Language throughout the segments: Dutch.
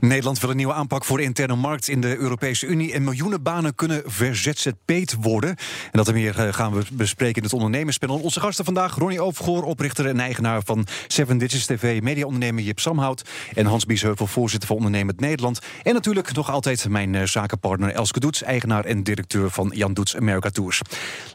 Nederland wil een nieuwe aanpak voor de interne markt in de Europese Unie. En miljoenen banen kunnen verzzp'd worden. En dat en meer eh, gaan we bespreken in het ondernemerspanel. Onze gasten vandaag, Ronnie Overgoor, oprichter en eigenaar van Seven Digits TV, mediaondernemer Jip Samhout. En Hans Biesheuvel, voorzitter van Ondernemend Nederland. En natuurlijk nog altijd mijn eh, zakenpartner Elske Doets, eigenaar en directeur van Jan Doets America Tours.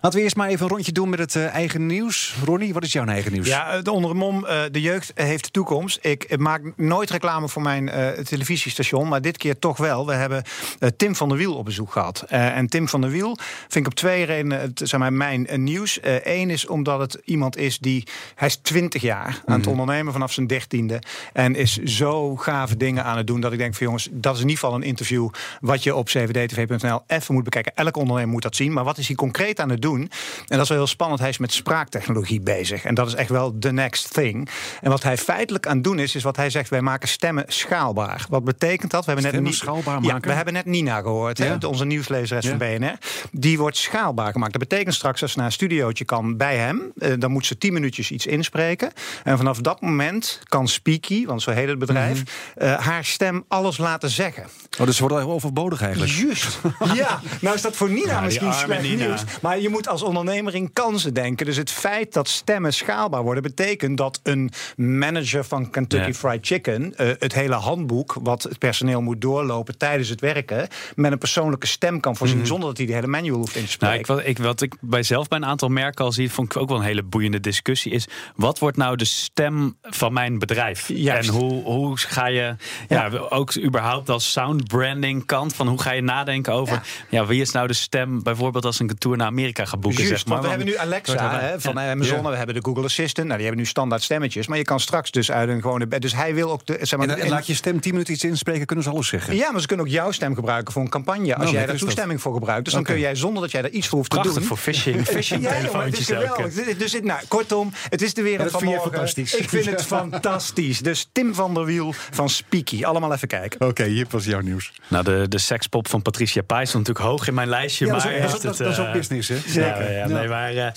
Laten we eerst maar even een rondje doen met het eh, eigen nieuws. Ronnie, wat is jouw eigen nieuws? Ja, de onder de mom, de jeugd heeft de toekomst. Ik maak nooit reclame voor mijn televisie televisiestation, maar dit keer toch wel. We hebben uh, Tim van der Wiel op bezoek gehad. Uh, en Tim van der Wiel vind ik op twee redenen het, zeg maar, mijn nieuws. Eén is omdat het iemand is die... Hij is 20 jaar aan het mhm. ondernemen vanaf zijn dertiende. En is zo gave dingen aan het doen dat ik denk van jongens, dat is in ieder geval een interview wat je op cvdtv.nl even moet bekijken. Elk ondernemer moet dat zien. Maar wat is hij concreet aan het doen? En dat is wel heel spannend. Hij is met spraaktechnologie bezig. En dat is echt wel the next thing. En wat hij feitelijk aan het doen is, is wat hij zegt: wij maken stemmen schaalbaar. Wat betekent dat? We hebben net, schaalbaar ja, we hebben net Nina gehoord, hè, onze nieuwslezeres van BNR. Die wordt schaalbaar gemaakt. Dat betekent straks als ze naar een studiootje kan bij hem, eh, dan moet ze tien minuutjes iets inspreken. En vanaf dat moment kan Speaky, want zo heet het bedrijf, mhm. eh, haar stem alles laten zeggen. Oh, dus ze wordt overbodig eigenlijk. Juist. ja, nou is dat voor Nina misschien slecht nieuws. Maar je moet als ondernemer in kansen denken. Dus het feit dat stemmen schaalbaar worden, betekent dat een manager van Kentucky Fried Chicken uh, het hele handboek, wat het personeel moet doorlopen tijdens het werken, met een persoonlijke stem kan voorzien, mhm. zonder dat hij de hele manual hoeft in te spreken. Nou, ik, wat, ik, wat ik bij zelf bij een aantal merken al zie, vond ik ook wel een hele boeiende discussie, is wat wordt nou de stem van mijn bedrijf? En hoe, hoe ga je, ja. ook überhaupt als sound branding kant, van hoe ga je nadenken over, ja. wie is nou de stem, bijvoorbeeld als ik een tour naar Amerika ga boeken, Just, zeg maar. we hebben nu Alexa hè, van Amazon, we hebben de Google Assistant, nou, die hebben nu standaard stemmetjes, maar je kan straks dus uit een gewone, dus hij wil ook de, zeg maar, en, laat je stem 10 minuten iets inspreken, kunnen ze alles zeggen. Ja, maar ze kunnen ook jouw stem gebruiken voor een campagne. Als nou, jij daar toestemming voor gebruikt. Dus dan kun jij zonder dat jij er iets voor hoeft te doen. voor phishing. phishing ja, het is geweldig. Dus nou, kortom, het is de wereld van morgen. fantastisch. Ik vind het fantastisch. Dus Tim van der Wiel van Speaky. Allemaal even kijken. Oké, hier was jouw nieuws. Nou, de, de sekspop van Patricia Pai stond natuurlijk hoog in mijn lijstje. Ja, maar dat, is, dat, is ook eh, business, hè? Zeker. Ja, nee, maar, uh,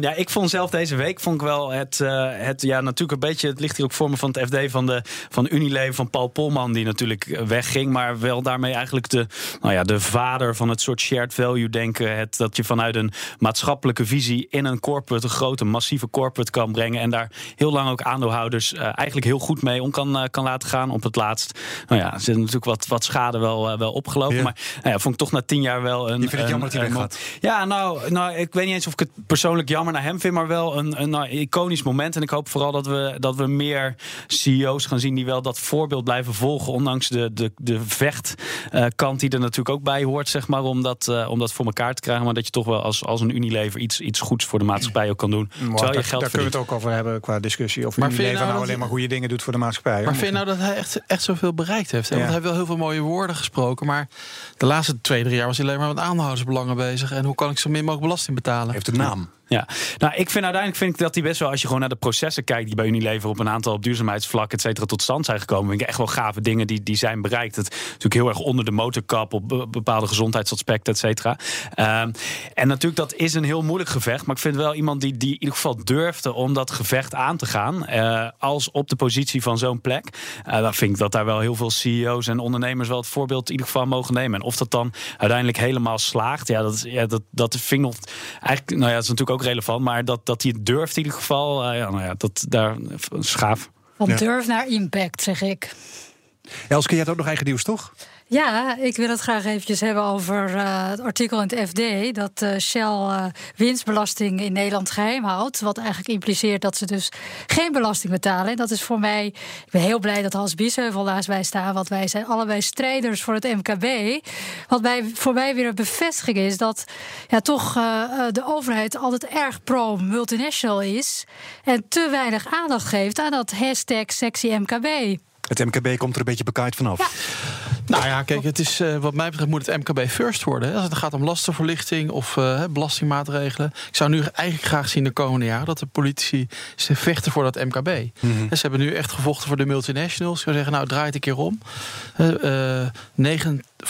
ja, ik vond zelf deze week vond ik wel het, uh, het, ja, natuurlijk een beetje, het ligt hier ook voor me van het FD van, de, van Unilever van Paul Polman, die natuurlijk wegging, maar wel daarmee eigenlijk de, nou ja, de vader van het soort shared value denken. Het, dat je vanuit een maatschappelijke visie in een corporate, een grote, massieve corporate kan brengen. En daar heel lang ook aandeelhouders uh, eigenlijk heel goed mee om kan, uh, kan laten gaan. Op het laatst, nou ja, er zit natuurlijk wat, wat schade wel, uh, wel opgelopen. Ja. Maar nou ja, vond ik toch na tien jaar wel een. Je vindt het jammer dat hij weggaat? Ja, nou, nou, ik weet niet eens of ik het persoonlijk jammer naar hem vind, maar wel een, een nou, iconisch moment. En ik hoop vooral dat we, dat we meer CEO's gaan zien die wel dat voorbeeld blijven volgen, ondanks de, de, de vechtkant die er natuurlijk ook bij hoort, zeg maar, om dat, uh, om dat voor elkaar te krijgen. Maar dat je toch wel als, als een Unilever iets, iets goeds voor de maatschappij ook kan doen. Maar terwijl je geld daar kunnen we het ook over hebben qua discussie. Of maar Unilever nou, nou alleen maar goede dingen doet voor de maatschappij. Maar vind je nou dat hij echt, echt zoveel bereikt heeft? Ja. Want hij heeft wel heel veel mooie woorden gesproken. Maar de laatste twee, drie jaar was hij alleen maar met aandeelhoudersbelangen bezig. En hoe kan ik zo min mogelijk belasting betalen? Heeft een naam. Ja, nou, ik vind uiteindelijk vind ik dat die best wel, als je gewoon naar de processen kijkt die bij Unilever op een aantal duurzaamheidsvlakken, et cetera, tot stand zijn gekomen, vind ik echt wel gave dingen die, die zijn bereikt. Het natuurlijk heel erg onder de motorkap op bepaalde gezondheidsaspecten, et cetera. Um, en natuurlijk, dat is een heel moeilijk gevecht, maar ik vind wel iemand die, die in ieder geval durfde om dat gevecht aan te gaan, uh, als op de positie van zo'n plek. Uh, dan vind ik dat daar wel heel veel CEO's en ondernemers wel het voorbeeld in ieder geval mogen nemen. En of dat dan uiteindelijk helemaal slaagt, ja, dat, ja, dat, dat vind ik eigenlijk, nou ja, dat is natuurlijk ook relevant. Maar dat, dat hij het durft in ieder geval, uh, ja, nou ja, dat daar schaaf. Van durf naar impact, zeg ik. Elske, jij hebt ook nog eigen nieuws, toch? Ja, ik wil het graag eventjes hebben over uh, het artikel in het FD... dat uh, Shell uh, winstbelasting in Nederland geheim houdt. Wat eigenlijk impliceert dat ze dus geen belasting betalen. En dat is voor mij... Ik ben heel blij dat Hans Biesheuvel naast mij staat... want wij zijn allebei strijders voor het MKB. Wat bij, voor mij weer een bevestiging is... dat ja, toch de overheid altijd erg pro-multinational is... en te weinig aandacht geeft aan dat hashtag sexy MKB. Het MKB komt er een beetje bekaaid vanaf. Ja. Nou ja, kijk, het is, uh, wat mij betreft moet het MKB first worden. Hè. Als het gaat om lastenverlichting of uh, belastingmaatregelen. Ik zou nu eigenlijk graag zien de komende jaren dat de politici ze vechten voor dat MKB. Mm -hmm. Ze hebben nu echt gevochten voor de multinationals. Ze zeggen, nou, draai het een keer om. Uh, 9, 95%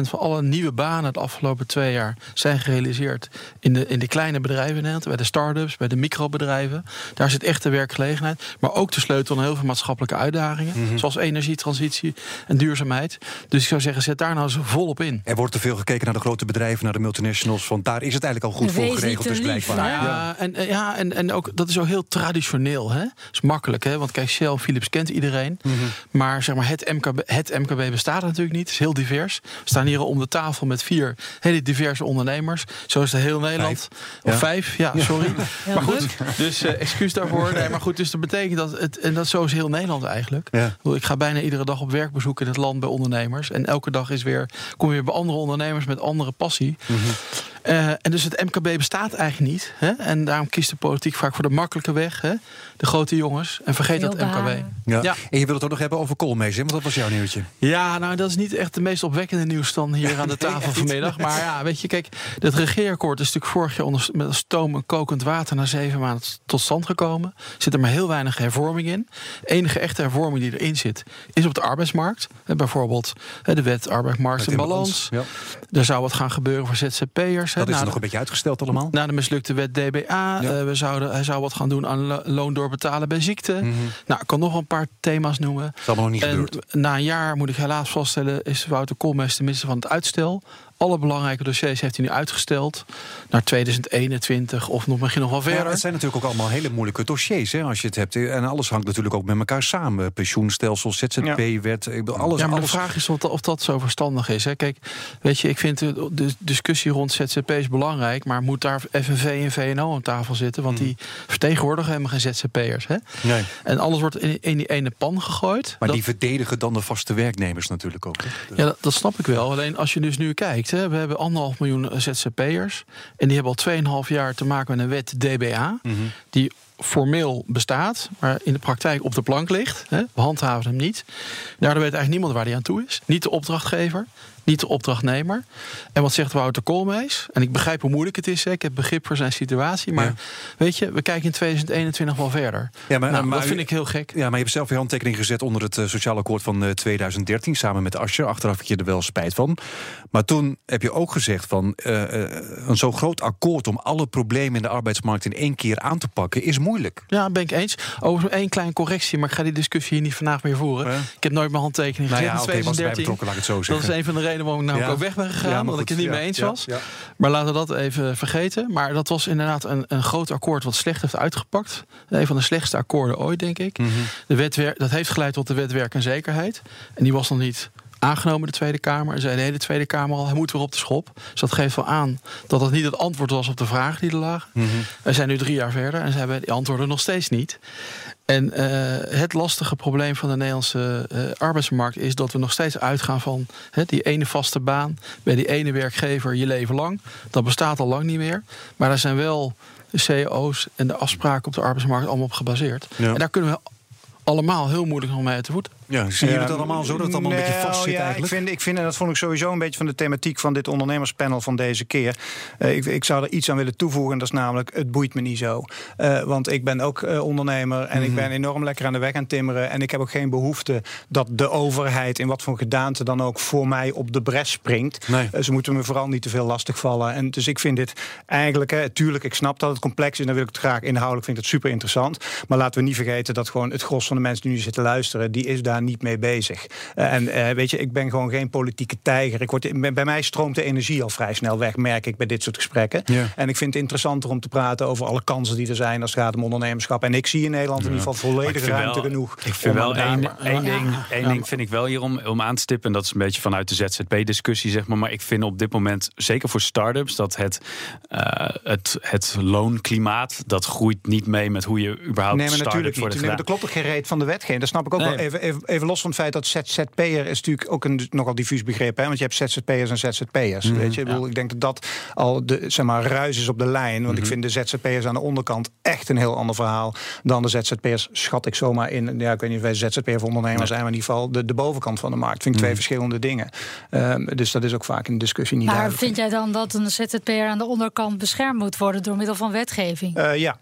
van alle nieuwe banen de afgelopen twee jaar zijn gerealiseerd in de, in de kleine bedrijven in Nederland, bij de start-ups, bij de microbedrijven. Daar zit echt de werkgelegenheid. Maar ook de sleutel aan heel veel maatschappelijke uitdagingen, mm -hmm. zoals energietransitie en duurzaamheid. Dus ik zou zeggen, zet daar nou eens volop in. Er wordt te veel gekeken naar de grote bedrijven, naar de multinationals. Want daar is het eigenlijk al goed voor geregeld, dus blijkbaar. Nou ja, ja, en, ja en, en ook dat is ook heel traditioneel. Hè? Dat is makkelijk, hè? want kijk, Shell, Philips kent iedereen. Mm -hmm. Maar zeg maar, het MKB, het MKB bestaat natuurlijk niet. Het is heel divers. We staan hier om de tafel met vier hele diverse ondernemers. Zo is het heel Nederland. Vijf. Of ja. vijf, ja, sorry. maar goed, dus uh, excuus daarvoor. Nee, maar goed, dus dat betekent dat het, en dat zo is heel Nederland eigenlijk. Ja. Ik ga bijna iedere dag op werkbezoek in het land bij ondernemers. En elke dag is weer, kom je weer bij andere ondernemers met andere passie. Mm -hmm. Uh, en dus het MKB bestaat eigenlijk niet. Hè? En daarom kiest de politiek vaak voor de makkelijke weg. Hè? De grote jongens. En vergeet Heel dat MKB. Ja. Ja. En je wil het ook nog hebben over koolmees, want dat was jouw nieuwtje. Ja, nou dat is niet echt de meest opwekkende nieuws dan hier aan de tafel vanmiddag. Maar ja, weet je, kijk, het regeerakkoord is natuurlijk vorig jaar onder, met stoom en kokend water na zeven maanden tot stand gekomen. Er zit er maar heel weinig hervorming in. De enige echte hervorming die erin zit, is op de arbeidsmarkt. Hè, bijvoorbeeld hè, de wet arbeidsmarkt in balans. Ja. Er zou wat gaan gebeuren voor ZZP'ers. Dat is nog een beetje uitgesteld allemaal. Na de mislukte wet DBA. Ja. Uh, we zouden, hij zou wat gaan doen aan lo loon doorbetalen bij ziekte. Mm -hmm. Nou, ik kan nog een paar thema's noemen. Dat is allemaal nog niet en gebeurd. na een jaar moet ik helaas vaststellen... is Wouter Koolmees de minister van het uitstel. Alle belangrijke dossiers heeft hij nu uitgesteld. Naar 2021 of nog misschien nog wel verder. Ja, het zijn natuurlijk ook allemaal hele moeilijke dossiers. Hè, als je het hebt. En alles hangt natuurlijk ook met elkaar samen. Pensioenstelsel, ZZP-wet. Alles, ja, maar alles... de vraag is of dat, of dat zo verstandig is. Hè. Kijk, weet je, ik vind de, de discussie rond ZZP is belangrijk. Maar moet daar FNV en VNO aan tafel zitten? Want Hmm. die vertegenwoordigen helemaal geen ZZP'ers. Hè? Nee. En alles wordt in, in die ene pan gegooid. Maar dat, die verdedigen dan de vaste werknemers natuurlijk ook. Hè? ja, dat, dat snap ik wel. Alleen als je dus nu kijkt, hè, we hebben anderhalf miljoen ZZP'ers. En die hebben al 2,5 jaar te maken met een wet DBA. Mhm. Die formeel bestaat, maar in de praktijk op de plank ligt. Hè? We handhaven hem niet. Daardoor weet eigenlijk niemand waar hij aan toe is. Niet de opdrachtgever, niet de opdrachtnemer. En wat zegt Wouter Koolmees? En ik begrijp hoe moeilijk het is. Hè? Ik heb begrip voor zijn situatie. Maar Ja. weet je, we kijken in 2021 wel verder. Ja, maar, nou, maar dat vind u- ik heel gek. Ja, maar je hebt zelf je handtekening gezet onder het eh, sociaal akkoord van eh, 2013 samen met Asscher. Achteraf heb je er wel spijt van. Maar toen heb je ook gezegd van eh, eh, een zo groot akkoord om alle problemen in de arbeidsmarkt in één keer aan te pakken is moeilijk. Ja, ben ik eens. Over één kleine correctie, maar ik ga die discussie hier niet vandaag meer voeren. Ja. Ik heb nooit mijn handtekening Nou gezet ja, in oké, was erbij 2013. betrokken, laat ik het zo dat zeggen. is een van de redenen waarom ik nou ook weg ben gegaan. Omdat ik het niet mee eens was. Maar laten we dat even vergeten. Maar dat was inderdaad een, een groot akkoord wat slecht heeft uitgepakt. Een van de slechtste akkoorden ooit, denk ik. Mhm. De wet dat heeft geleid tot de wet werk en zekerheid. En die was nog niet aangenomen, de Tweede Kamer. En zei de hele Tweede Kamer al, hij moet weer op de schop. Dus dat geeft wel aan dat dat niet het antwoord was op de vragen die er lagen. Mhm. We zijn nu drie jaar verder en ze hebben die antwoorden nog steeds niet. En eh, het lastige probleem van de Nederlandse eh, arbeidsmarkt is dat we nog steeds uitgaan van die ene vaste baan bij die ene werkgever je leven lang. Dat bestaat al lang niet meer. Maar daar zijn wel de CEO's en de afspraken op de arbeidsmarkt allemaal op gebaseerd. Ja. En daar kunnen we allemaal heel moeilijk nog mee uit de voet. Ja, zie je Ja, het allemaal zo dat het allemaal een beetje nou vast zit ja, eigenlijk? Ik vind, ik vind, en dat vond ik sowieso een beetje van de thematiek van dit ondernemerspanel van deze keer. Eh, ik, ik zou er iets aan willen toevoegen, en dat is namelijk, het boeit me niet zo. Eh, want ik ben ook eh, ondernemer en Mhm. ik ben enorm lekker aan de weg aan timmeren. En ik heb ook geen behoefte dat de overheid in wat voor gedaante dan ook voor mij op de bres springt. Ze moeten me vooral niet te veel lastigvallen. En dus ik vind dit eigenlijk, hè, tuurlijk, ik snap dat het complex is en dan wil ik het graag inhoudelijk, vind ik het super interessant. Maar laten we niet vergeten dat gewoon het gros van de mensen die nu zitten luisteren, die is daar niet mee bezig. Eh, en eh, weet je, ik ben gewoon geen politieke tijger. Ik word, bij mij stroomt de energie al vrij snel weg, merk ik bij dit soort gesprekken. Ja. En ik vind het interessanter om te praten over alle kansen die er zijn als het gaat om ondernemerschap. En ik zie in Nederland in ieder geval volledige vind ruimte wel- genoeg. Ik vind wel één, ding, één ding vind ik wel hier om, om aan te stippen. En dat is een beetje vanuit de ZZP-discussie, zeg maar. Maar ik vind op dit moment, zeker voor start-ups, dat het, eh, het, het loonklimaat, dat groeit niet mee met hoe je überhaupt Nee, maar start-up natuurlijk niet. Nee, maar er klopt ook geen reet van de wetgeving. Dat snap ik ook Nee. wel. Even, even, even los van het feit dat ZZP'er is natuurlijk ook een nogal diffuus begrip. Hè? Want je hebt ZZP'ers en ZZP'ers. Mhm. Weet je? Ik, bedoel, ik denk dat dat al de zeg maar, ruis is op de lijn. Want ik Mhm. vind de ZZP'ers aan de onderkant echt een heel ander verhaal dan de ZZP'ers. Schat ik zomaar in. Ja, ik weet niet of wij ZZP'er voor ondernemers zijn, maar in ieder geval de, de bovenkant van de markt. Vind ik twee Mhm. verschillende dingen. Ehm, dus dat is ook vaak in de discussie niet Maar duidelijk. vind jij dan dat een ZZP'er aan de onderkant beschermd moet worden door middel van wetgeving? Eh, ja,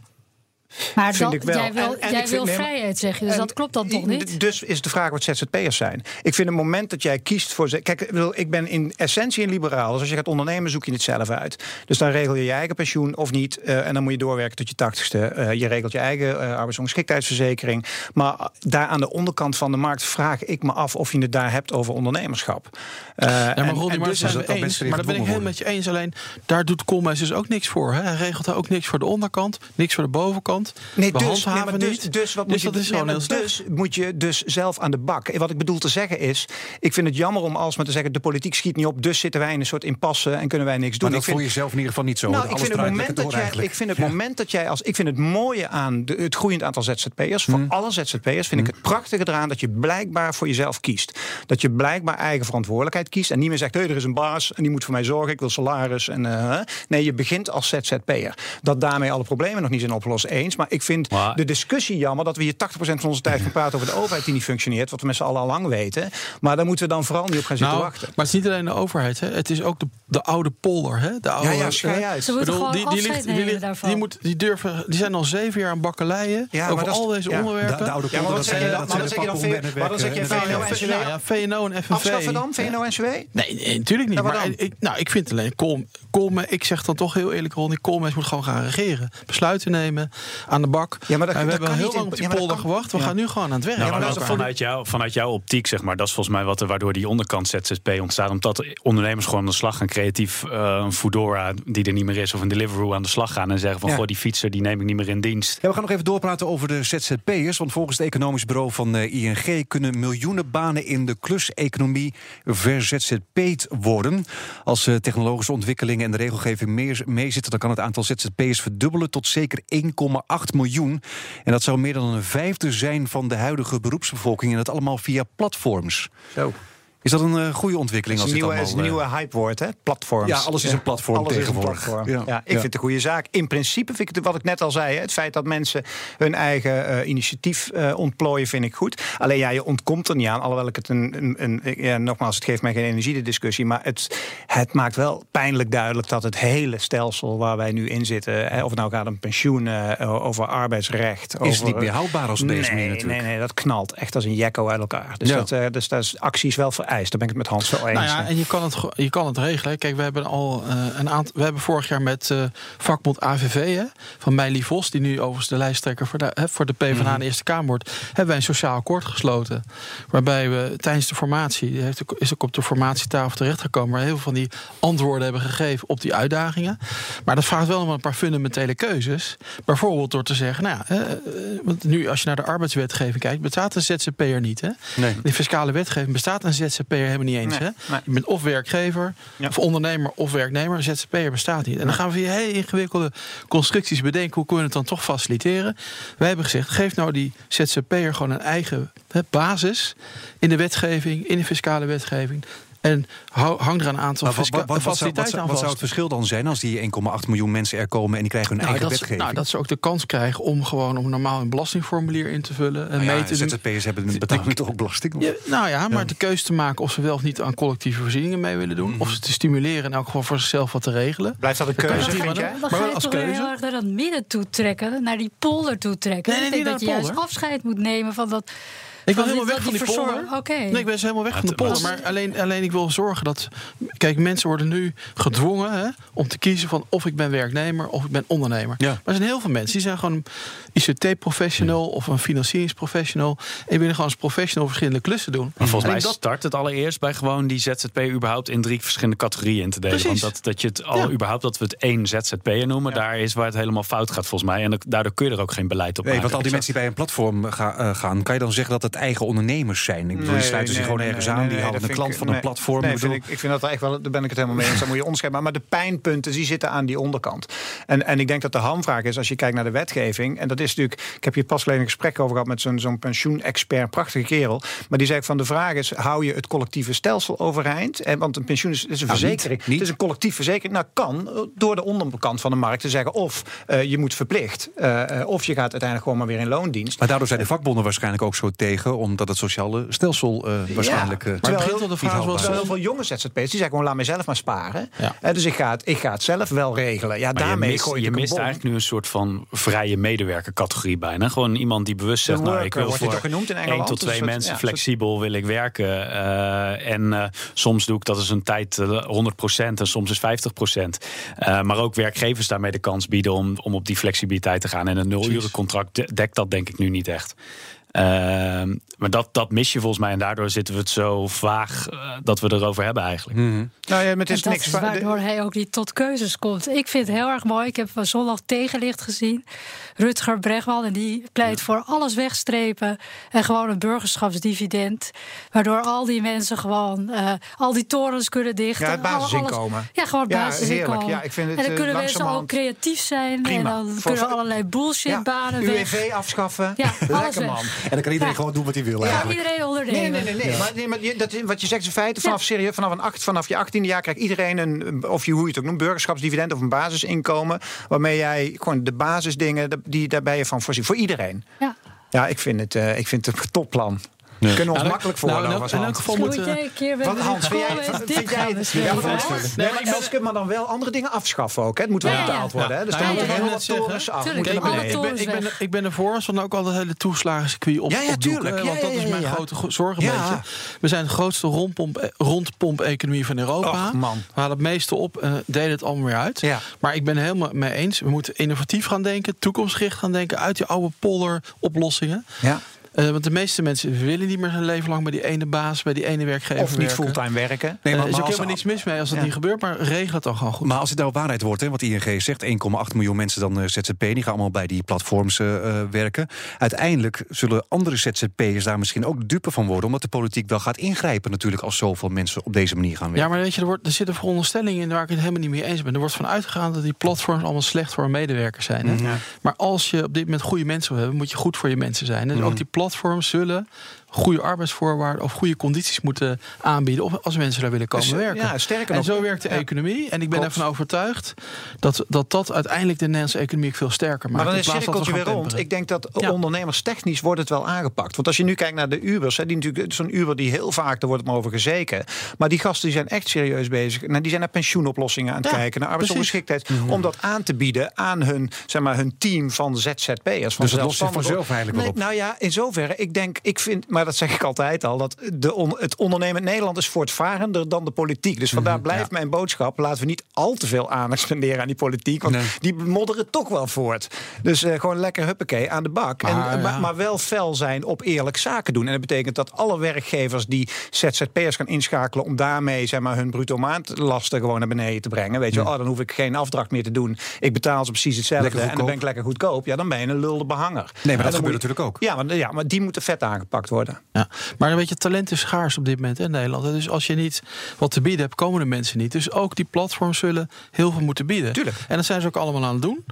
maar vind dan, ik wel. jij wil, En- en jij ik vind- wil nee, maar- vrijheid, zeg je. Dus En dat klopt dan toch niet? Dus is de vraag wat ZZP'ers zijn. Ik vind het moment dat jij kiest voor... ze- Kijk, ik ben in essentie een liberaal. Dus als je gaat ondernemen, zoek je het zelf uit. Dus dan regel je je eigen pensioen of niet. eh, en dan moet je doorwerken tot je tachtigste. Eh, je regelt je eigen eh arbeidsongeschiktheidsverzekering. Maar daar aan de onderkant van de markt vraag ik me af... of je het daar hebt over ondernemerschap. Eh, Ja, maar maar, dus dat zijn dat we dat eens. mensen maar daar ben ik helemaal met je eens. Alleen daar doet Koolmees dus ook niks voor. Hè? Hij regelt daar ook niks voor de onderkant, niks voor de bovenkant. Nee, we dus, handhaven nee, maar dus, niet. dus, wat Dus moet je, is nee, heel dus moet je dus zelf aan de bak. Wat ik bedoel te zeggen is, ik vind het jammer om alsmaar te zeggen... de politiek schiet niet op, dus zitten wij in een soort impasse... en kunnen wij niks doen. Maar dat ik voel vind, je zelf in ieder geval niet zo. nou, ik vind, het moment dat jij, ik vind het moment dat jij als ik vind het mooie aan de, het groeiend aantal ZZP'ers voor Hmm. alle ZZP'ers vind ik het prachtige eraan dat je blijkbaar voor jezelf kiest. Dat je blijkbaar eigen verantwoordelijkheid kiest en niet meer zegt: hey, er is een baas en die moet voor mij zorgen, ik wil salaris en eh, nee, je begint als ZZP'er. Dat daarmee alle problemen nog niet zijn opgelost eens, maar ik vind Maar- de discussie jammer dat we hier 80% van onze tijd gaan praten over de overheid die niet functioneert, wat we met z'n allen al lang weten. Maar daar moeten we dan vooral niet op gaan zitten Nou, wachten. maar het is niet alleen de overheid. Hè? Het is ook de, de oude polder. Hè? De oude, Ja, ja, schei uit. Ze moeten bedoel, gewoon afscheid nemen ligt- daarvan. die, moet, die, durven, die zijn al zeven jaar aan bakkeleien Ja, maar over dat is- al deze ja. onderwerpen. De, de oude Ja, maar polder, wat zeg je dan? zeg je dan VNO, V- ja, VNO en FNV. Afschaffen dan, VNO-NCW? Nee, nee, natuurlijk niet. Maar ik, nou, ik vind alleen, Koolme, ik zeg dan toch heel eerlijk, Ronnie, Koolmees moet gewoon gaan regeren. Besluiten nemen, aan de bak. Ja, maar dat- En we dat hebben kan heel niet lang op die polder kan- gewacht. We ja. gaan nu gewoon aan het werk. Nou, maar maar vanuit, jou, vanuit jouw optiek, zeg maar, dat is volgens mij wat er, waardoor die onderkant ZZP ontstaat. Omdat ondernemers gewoon aan de slag gaan, creatief eh, een Foodora die er niet meer is, of een Deliveroo aan de slag gaan en zeggen van, Ja. goh, die fietser die neem ik niet meer in dienst. Ja, we gaan nog even doorpraten over de ZZP'ers. Want volgens het economisch bureau van eh, ING kunnen miljoenen banen in de kluseconomie verZZP'd worden. Als eh, technologische ontwikkelingen en de regelgeving meer meezitten, dan kan het aantal ZZP'ers verdubbelen tot zeker 1,8 miljoen. En dat zou meer dan een vijfde zijn van de huidige beroepsbevolking. En dat allemaal via platforms. Zo. Is dat een eh, goede ontwikkeling? Het is als een dit nieuwe, allemaal, is een eh, nieuwe hypewoord, hè? Platforms. Ja, alles is een platform Alles tegenwoordig. Is een platform. Ja. Ja. ik Ja. vind het een goede zaak. In principe vind ik het, wat ik net al zei, hè, het feit dat mensen hun eigen eh, initiatief ontplooien, vind ik goed. Alleen ja, je ontkomt er niet aan. Alhoewel ik het een, een, een ja, nogmaals, het geeft mij geen energie, de discussie. Maar het, het maakt wel pijnlijk duidelijk dat het hele stelsel waar wij nu in zitten, hè, of het nou gaat om pensioen, eh, over arbeidsrecht. Is over, niet meer houdbaar als deze nee, manier nee, natuurlijk. nee, dat knalt echt als een jekko uit elkaar. Dus, dat, dus dat is, actie is wel vereist. Daar ben ik het met Hans wel eens. Nou ja, en je kan het, je kan het regelen. Kijk, we hebben al eh, een aantal. We hebben vorig jaar met eh, vakbond AVV hè, van Meili Vos, die nu overigens de lijsttrekker voor de, hè, voor de PvdA Mhm. in de Eerste Kamer wordt, hebben wij een sociaal akkoord gesloten. Waarbij we tijdens de formatie, die heeft, is ook op de formatietafel terechtgekomen, waar heel veel van die antwoorden hebben gegeven op die uitdagingen. Maar dat vraagt wel nog een paar fundamentele keuzes. Bijvoorbeeld door te zeggen, nou ja, eh, want nu als je naar de arbeidswetgeving kijkt, bestaat een ZZP'er niet. Hè? Nee. De fiscale wetgeving bestaat een ZZP'er helemaal niet eens. Nee, hè? nee. Je bent of werkgever, Ja. of ondernemer, of werknemer. ZZP'er bestaat niet. En dan gaan we via hele ingewikkelde constructies bedenken... hoe kunnen we het dan toch faciliteren. Wij hebben gezegd, geef nou die ZZP'er gewoon een eigen hè, basis... in de wetgeving, in de fiscale wetgeving... En hang er een aantal wat, wat, wat, faciliteiten zou, aan wat zou het verschil dan zijn als die 1,8 miljoen mensen er komen en die krijgen hun Nou, eigen dat, wetgeving? nou, dat ze ook de kans krijgen om gewoon om normaal een belastingformulier in te vullen. En Nou ja, mee te. ZZP'ers hebben betalen toch ook belasting? Ja, nou ja, maar de keuze te maken of ze wel of niet aan collectieve voorzieningen mee willen doen. Of ze te stimuleren en ook gewoon voor zichzelf wat te regelen. Blijft dat een keuze, jij? Dan Maar ga je als toch keuze? heel erg naar dat midden toe trekken, naar die polder toe trekken. Nee, nee, ik denk niet dat je juist afscheid moet nemen van dat. Ik wil van helemaal weg van die verzorg- polder. Oké. Nee, ik ben dus helemaal weg van de polder. maar- alleen, alleen ik wil zorgen dat. Kijk, mensen worden nu gedwongen hè, om te kiezen van of ik ben werknemer of ik ben ondernemer. Ja. Maar er zijn heel veel mensen die zijn gewoon ICT-professional of een financieringsprofessional. En die willen gewoon als professional verschillende klussen doen. Maar volgens En mij dat- start het allereerst bij gewoon die ZZP überhaupt in drie verschillende categorieën in te delen. Precies. Want dat, dat je het al Ja. überhaupt dat we het één ZZP'er noemen, daar is waar het helemaal fout gaat volgens mij. En daardoor kun je er ook geen beleid op Nee, maken. want al die mensen die bij een platform eh, gaan, kan je dan zeggen dat het eigen ondernemers zijn. Ik bedoel, die sluiten zich gewoon ergens aan, die halen een klant van een platform. Nee, Ik vind ik, ik vind dat echt wel, daar ben ik het helemaal mee eens. Dan moet je onderscheiden. Maar, maar de pijnpunten, die zitten aan die onderkant. En, en ik denk dat de hamvraag is, als je kijkt naar de wetgeving. En dat is natuurlijk, ik heb hier pas geleden een gesprek over gehad met zo'n zo'n pensioenexpert, prachtige kerel. Maar die zegt van de vraag is, hou je het collectieve stelsel overeind? En, want een pensioen is, is een Nou, verzekering. niet. Het is een collectief verzekering. Nou, kan eh, door de onderkant van de markt te zeggen of eh, je moet verplicht. eh, eh, of je gaat uiteindelijk gewoon maar weer in loondienst. maar daardoor zijn de vakbonden waarschijnlijk ook zo tegen, omdat het sociale stelsel eh, waarschijnlijk. eh, Maar begint al de heel- vraag heel veel jonge ZZP'ers die zeggen gewoon laat mijzelf maar sparen. Ja. Eh, dus ik ga, het, ik ga het zelf wel regelen. Ja, Maar daarmee je mist, gooi je mist eigenlijk nu een soort van vrije medewerkercategorie bijna. Gewoon iemand die bewust zegt, nou, ik wil voor ook genoemd in één tot twee mensen ja, flexibel wil ik werken. Eh, en eh, soms doe ik dat eens een tijd eh, 100% en soms is 50%. Eh, maar ook werkgevers daarmee de kans bieden om, om op die flexibiliteit te gaan. En een nulurencontract de- dekt dat denk ik nu niet echt. Ehm, maar dat, dat mis je volgens mij. En daardoor zitten we het zo vaag eh, dat we erover hebben eigenlijk. mhm. Nou ja, maar het is en dat niks is waardoor hij ook niet tot keuzes komt. Ik vind het heel erg mooi. Ik heb van zondag tegenlicht gezien. Rutger Bregman. En die pleit voor alles wegstrepen. En gewoon een burgerschapsdividend. Waardoor al die mensen gewoon eh, al die torens kunnen dichten. Ja, het basisinkomen. alles- Ja, gewoon het Ja, basisinkomen. Ja, ik vind het, en dan eh, kunnen mensen ook creatief zijn. Prima. En dan Voor- kunnen allerlei bullshitbanen ja, weg. UWV afschaffen. Ja, alles Lekker weg. man. En dan kan iedereen Ja. gewoon doen wat hij wil Ja, eigenlijk. iedereen ondernemen. Nee, nee, nee, nee. Maar, nee, maar dat, wat je zegt is in feite vanaf, serieus, vanaf, een acht, vanaf je 18e jaar krijgt iedereen een, of je, hoe je het ook noemt, burgerschapsdividend of een basisinkomen. Waarmee jij gewoon de basisdingen, die, daar ben je van voorzien. Voor iedereen. Ja. Ja, ik vind het, eh, ik vind het een topplan. Kunnen we ons Nou, makkelijk nou, voorlopen in als elk geval Moet jij keer Wat, Hans, vind jij, ja, maar Hans, Hans? nee, maar mensen maar dan wel andere dingen afschaffen ook. Hè. Het moet wel Ja, ja, ja. betaald worden. Hè. Dus Ja, dan ja, moeten ja, heel ja, wat zeggen. torens af. Ik, ben, ervoor als we dan ook al dat hele toeslagencircuit op, Ja, ja, tuurlijk. Ja, Want dat ja, is ja, mijn ja. grote go- zorg een Ja. beetje. We zijn de grootste rondpomp- rondpomp-economie van Europa. We halen het meeste op en delen het allemaal weer uit. Ja. Maar ik ben het helemaal mee eens. We moeten innovatief gaan denken, toekomstgericht gaan denken... uit die oude polder oplossingen. Ja. Eh, want de meeste mensen willen niet meer zijn leven lang... bij die ene baas, bij die ene werkgever Of niet werken. fulltime werken. Nee, Er maar, is ook helemaal niks mis mee als dat Ja. niet gebeurt. Maar regel het dan gewoon goed. maar als het nou waarheid wordt, hè, wat ING zegt, 1,8 miljoen mensen dan ZZP, die gaan allemaal bij die platforms werken. Uiteindelijk zullen andere ZZP'ers daar misschien ook de dupe van worden, omdat de politiek wel gaat ingrijpen natuurlijk als zoveel mensen op deze manier gaan werken. Ja, maar weet je, er, wordt, er zitten veronderstellingen in waar ik het helemaal niet mee eens ben. Er wordt van uitgegaan dat die platforms allemaal slecht voor medewerkers zijn. Hè? Mhm. Maar als je op dit moment goede mensen wil hebben, moet je goed voor je mensen zijn. En Mhm. ook die platforms zullen goede arbeidsvoorwaarden of goede condities moeten aanbieden. Of als mensen daar willen komen Dus, werken. ja, sterker en zo werkt de Ja. economie. En ik ben Klopt. ervan overtuigd dat, dat dat uiteindelijk de Nederlandse economie veel sterker maakt. Maar dan is het dat cirkeltje weer rond. Ik denk dat Ja. ondernemers technisch wordt het wel aangepakt. Want als je nu kijkt naar de Ubers, hè, die natuurlijk zo'n Uber die heel vaak, daar wordt het maar over gezeken. Maar die gasten die zijn echt serieus bezig. Nou, die zijn naar pensioenoplossingen aan het kijken, naar arbeidsongeschiktheid. Mhm. Om dat aan te bieden aan hun, zeg maar, hun team van ZZP'ers. Van Dus het lost zich vanzelf eigenlijk wel Nee, op. Nou ja, in zoverre. Ik denk, ik vind, maar dat zeg ik altijd al, dat de on, het ondernemen in Nederland is voortvarender dan de politiek. Dus vandaar blijft mijn boodschap: laten we niet al te veel aandacht spenderen aan die politiek. Want Nee. die modderen toch wel voort. Dus eh, gewoon lekker huppakee aan de bak. Maar, en, ja. maar, maar wel fel zijn op eerlijk zaken doen. En dat betekent dat alle werkgevers die ZZP'ers gaan inschakelen om daarmee zeg maar, hun bruto maandlasten gewoon naar beneden te brengen. Weet je, oh, dan hoef ik geen afdracht meer te doen. Ik betaal ze precies hetzelfde. En dan ben ik lekker goedkoop. Ja, dan ben je een lulde behanger. Nee, maar dat gebeurt je- natuurlijk ook. Ja maar, ja, maar die moeten vet aangepakt worden. Ja. Maar weet je, talent is schaars op dit moment in Nederland. Dus als je niet wat te bieden hebt, komen de mensen niet. Dus ook die platforms zullen heel veel moeten bieden. Tuurlijk. En dat zijn ze ook allemaal aan het doen.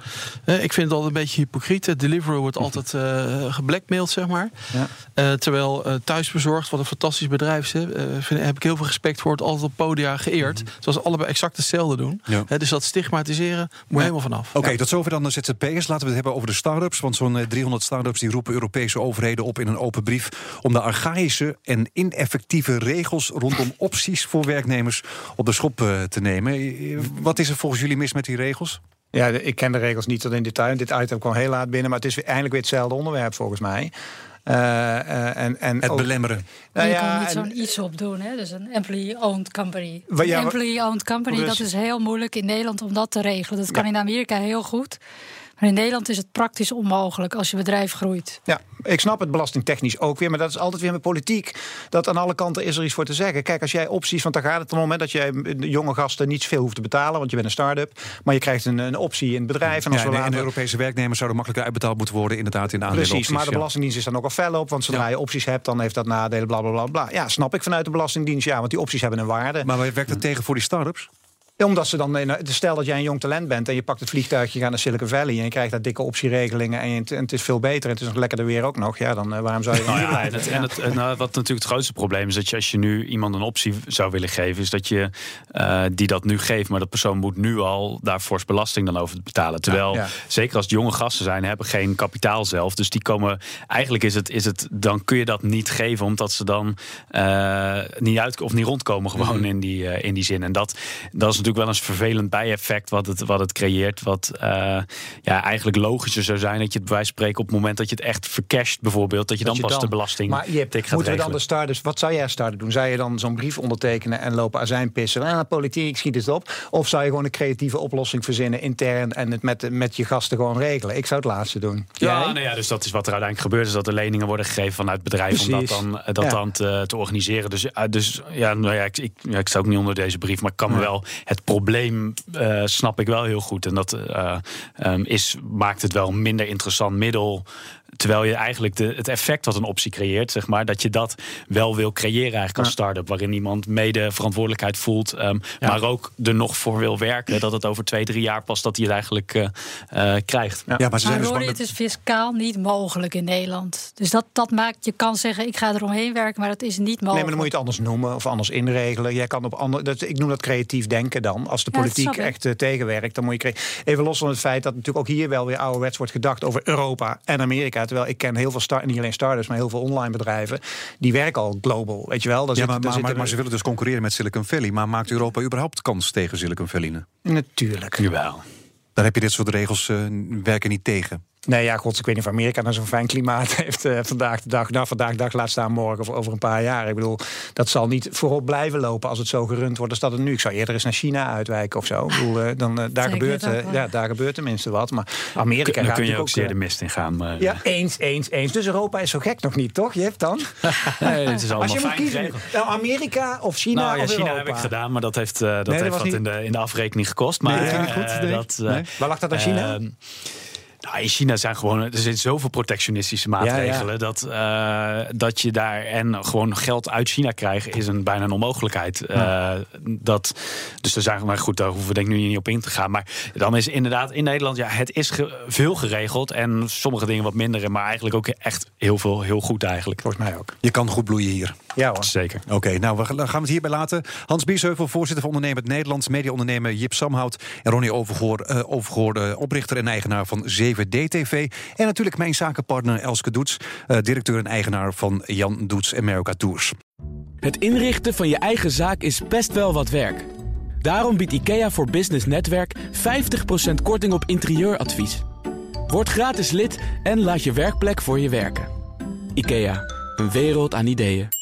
Eh, ik vind het altijd een beetje hypocriet. Het Deliveroo wordt altijd eh geblackmailed, zeg maar. Ja. Eh, terwijl Thuisbezorgd, wat een fantastisch bedrijf is, vind, heb ik heel veel respect voor. Het altijd op podia geëerd. Zoals ze allebei exact hetzelfde doen. Ja. Dus dat stigmatiseren moet helemaal vanaf. Oké, tot zover dan de ZZP'ers. Laten we het hebben over de start-ups. Want zo'n eh, 300 start-ups die roepen Europese overheden op in een open brief... om de archaïsche en ineffectieve regels rondom opties voor werknemers op de schop eh, te nemen. Wat is er volgens jullie mis met die regels? Ja, ik ken de regels niet tot in detail. Dit item kwam heel laat binnen, maar het is weer, eindelijk weer hetzelfde onderwerp volgens mij. Eh, eh, en, en Het ook- belemmeren. Nou je ja, kan niet zo'n iets op doen, hè? dus een employee-owned company. Ja, een wa- employee-owned company, Dus- dat is heel moeilijk in Nederland om dat te regelen. Dat kan Ja. in Amerika heel goed. Maar in Nederland is het praktisch onmogelijk als je bedrijf groeit. Ja, ik snap het belastingtechnisch ook weer, maar dat is altijd weer met politiek. Dat aan alle kanten is er iets voor te zeggen. Kijk, als jij opties, want dan gaat het op het moment dat jij jonge gasten niet veel hoeft te betalen, want je bent een start-up, maar je krijgt een, een optie in het bedrijf. En, als ja, we laten... en de Europese werknemers zouden makkelijker uitbetaald moeten worden, inderdaad, in de aandelen. Precies, maar de Belastingdienst is dan ook al fel op, want zodra je opties hebt, dan heeft dat nadelen, bla bla bla bla. Ja, snap ik vanuit de Belastingdienst, ja, want die opties hebben een waarde. Maar werkt het tegen voor die start-ups? Omdat ze dan, stel dat jij een jong talent bent en je pakt het vliegtuig, je gaat naar Silicon Valley en je krijgt daar dikke optieregelingen en, en het is veel beter en het is nog lekkerder weer ook nog. Ja, dan eh, waarom zou je nou ja, en, het, en het, nou, wat natuurlijk het grootste probleem is dat je als je nu iemand een optie zou willen geven, is dat je uh, die dat nu geeft, maar dat persoon moet nu al daar fors belasting dan over betalen. Terwijl, ja, zeker als het jonge gasten zijn, hebben geen kapitaal zelf. Dus die komen, eigenlijk is het, is het, dan kun je dat niet geven, omdat ze dan niet uit of niet rondkomen gewoon mm. in, die, in die zin. En dat, dat is natuurlijk wel eens vervelend bijeffect wat het, wat het creëert. Wat uh, ja, eigenlijk logischer zou zijn dat je het bij spreken op het moment dat je het echt vercasht, bijvoorbeeld, dat je dan pas de belasting. Maar je hebt, moeten regelen. we dan de starters, wat zou jij starten doen? Zou je dan zo'n brief ondertekenen en lopen azijn pissen? Ah, politiek, schiet het op. Of zou je gewoon een creatieve oplossing verzinnen intern en het met, met je gasten gewoon regelen? Ik zou het laatste doen. Ja, nou ja, dus dat is wat er uiteindelijk gebeurt, is dat er leningen worden gegeven vanuit bedrijven om dat dan, dat ja. dan te, te, organiseren. Dus, uh, dus ja, nou ja, ik, ik, ja, ik sta ook niet onder deze brief, maar ik kan me wel het probleem uh, snap ik wel heel goed. En dat uh, um, is, maakt het wel een minder interessant middel Terwijl je eigenlijk de, het effect wat een optie creëert, zeg maar, dat je dat wel wil creëren eigenlijk als start-up. Waarin iemand mede verantwoordelijkheid voelt, um, ja. maar ook er nog voor wil werken. Dat het over twee, drie jaar pas dat hij het eigenlijk uh, uh, krijgt. Ja, ja maar, ze maar dus het is fiscaal niet mogelijk in Nederland. Dus dat, dat maakt, je kan zeggen, ik ga eromheen werken, maar dat is niet mogelijk. Nee, maar dan moet je het anders noemen of anders inregelen. Jij kan op andere, dat, ik noem dat creatief denken dan. Als de politiek echt uh, tegenwerkt, dan moet je even los van het feit dat natuurlijk ook hier wel weer ouderwets wordt gedacht over Europa en Amerika. Terwijl ik ken heel veel, start, niet alleen starters, maar heel veel online bedrijven. Die werken al global, weet je wel. Daar ja, zit, maar, maar, maar, maar, ze willen dus concurreren met Silicon Valley. Maar maakt Europa überhaupt kans tegen Silicon Valley? Natuurlijk. Jawel. Dan heb je dit soort regels uh, werken niet tegen. Nee, ja, god, ik weet niet of Amerika nou zo'n fijn klimaat heeft uh, vandaag de dag. Nou, vandaag de dag laat staan morgen of over een paar jaar. Ik bedoel, dat zal niet voorop blijven lopen als het zo gerund wordt als dat het nu. Ik zou eerder eens naar China uitwijken of zo. Ik bedoel, uh, dan, uh, daar, gebeurt, ja, daar gebeurt tenminste wat. Maar Amerika dan kun je ook zeer de mist in gaan. Maar, ja, eens, eens, eens. Dus Europa is zo gek nog niet, toch? Je hebt dan? nee, het is allemaal als je moet kiezen, nou, Amerika of China nou, ja, of China heb ik gedaan, maar dat heeft, dat nee, heeft wat niet... in, de, in de afrekening gekost. Maar, nee, dat ging goed. Nee. Dat, nee. Waar lag dat aan China? Nou, in China zijn gewoon, er zijn zoveel protectionistische maatregelen. Ja, ja. Dat, uh, dat je daar en gewoon geld uit China krijgen is een bijna een onmogelijkheid. Ja. Uh, dat, dus er zijn maar goed, daar hoeven we denk ik nu niet op in te gaan. Maar dan is inderdaad in Nederland, ja, het is ge, veel geregeld. En sommige dingen wat minder. Maar eigenlijk ook echt heel veel, heel goed eigenlijk. Volgens mij ook. Je kan goed bloeien hier. Ja hoor. Zeker. Oké, okay, nou, we gaan we het hierbij laten. Hans Biesheuvel, voorzitter van Ondernemend Nederlands. Mediaondernemer Jip Samhout. En Ronnie Overgoor, uh, Overgoor uh, oprichter en eigenaar van 7DTV. En natuurlijk mijn zakenpartner Elske Doets. Uh, directeur en eigenaar van Jan Doets America Tours. Het inrichten van je eigen zaak is best wel wat werk. Daarom biedt IKEA voor Business Netwerk 50% korting op interieuradvies. Word gratis lid en laat je werkplek voor je werken. IKEA, een wereld aan ideeën.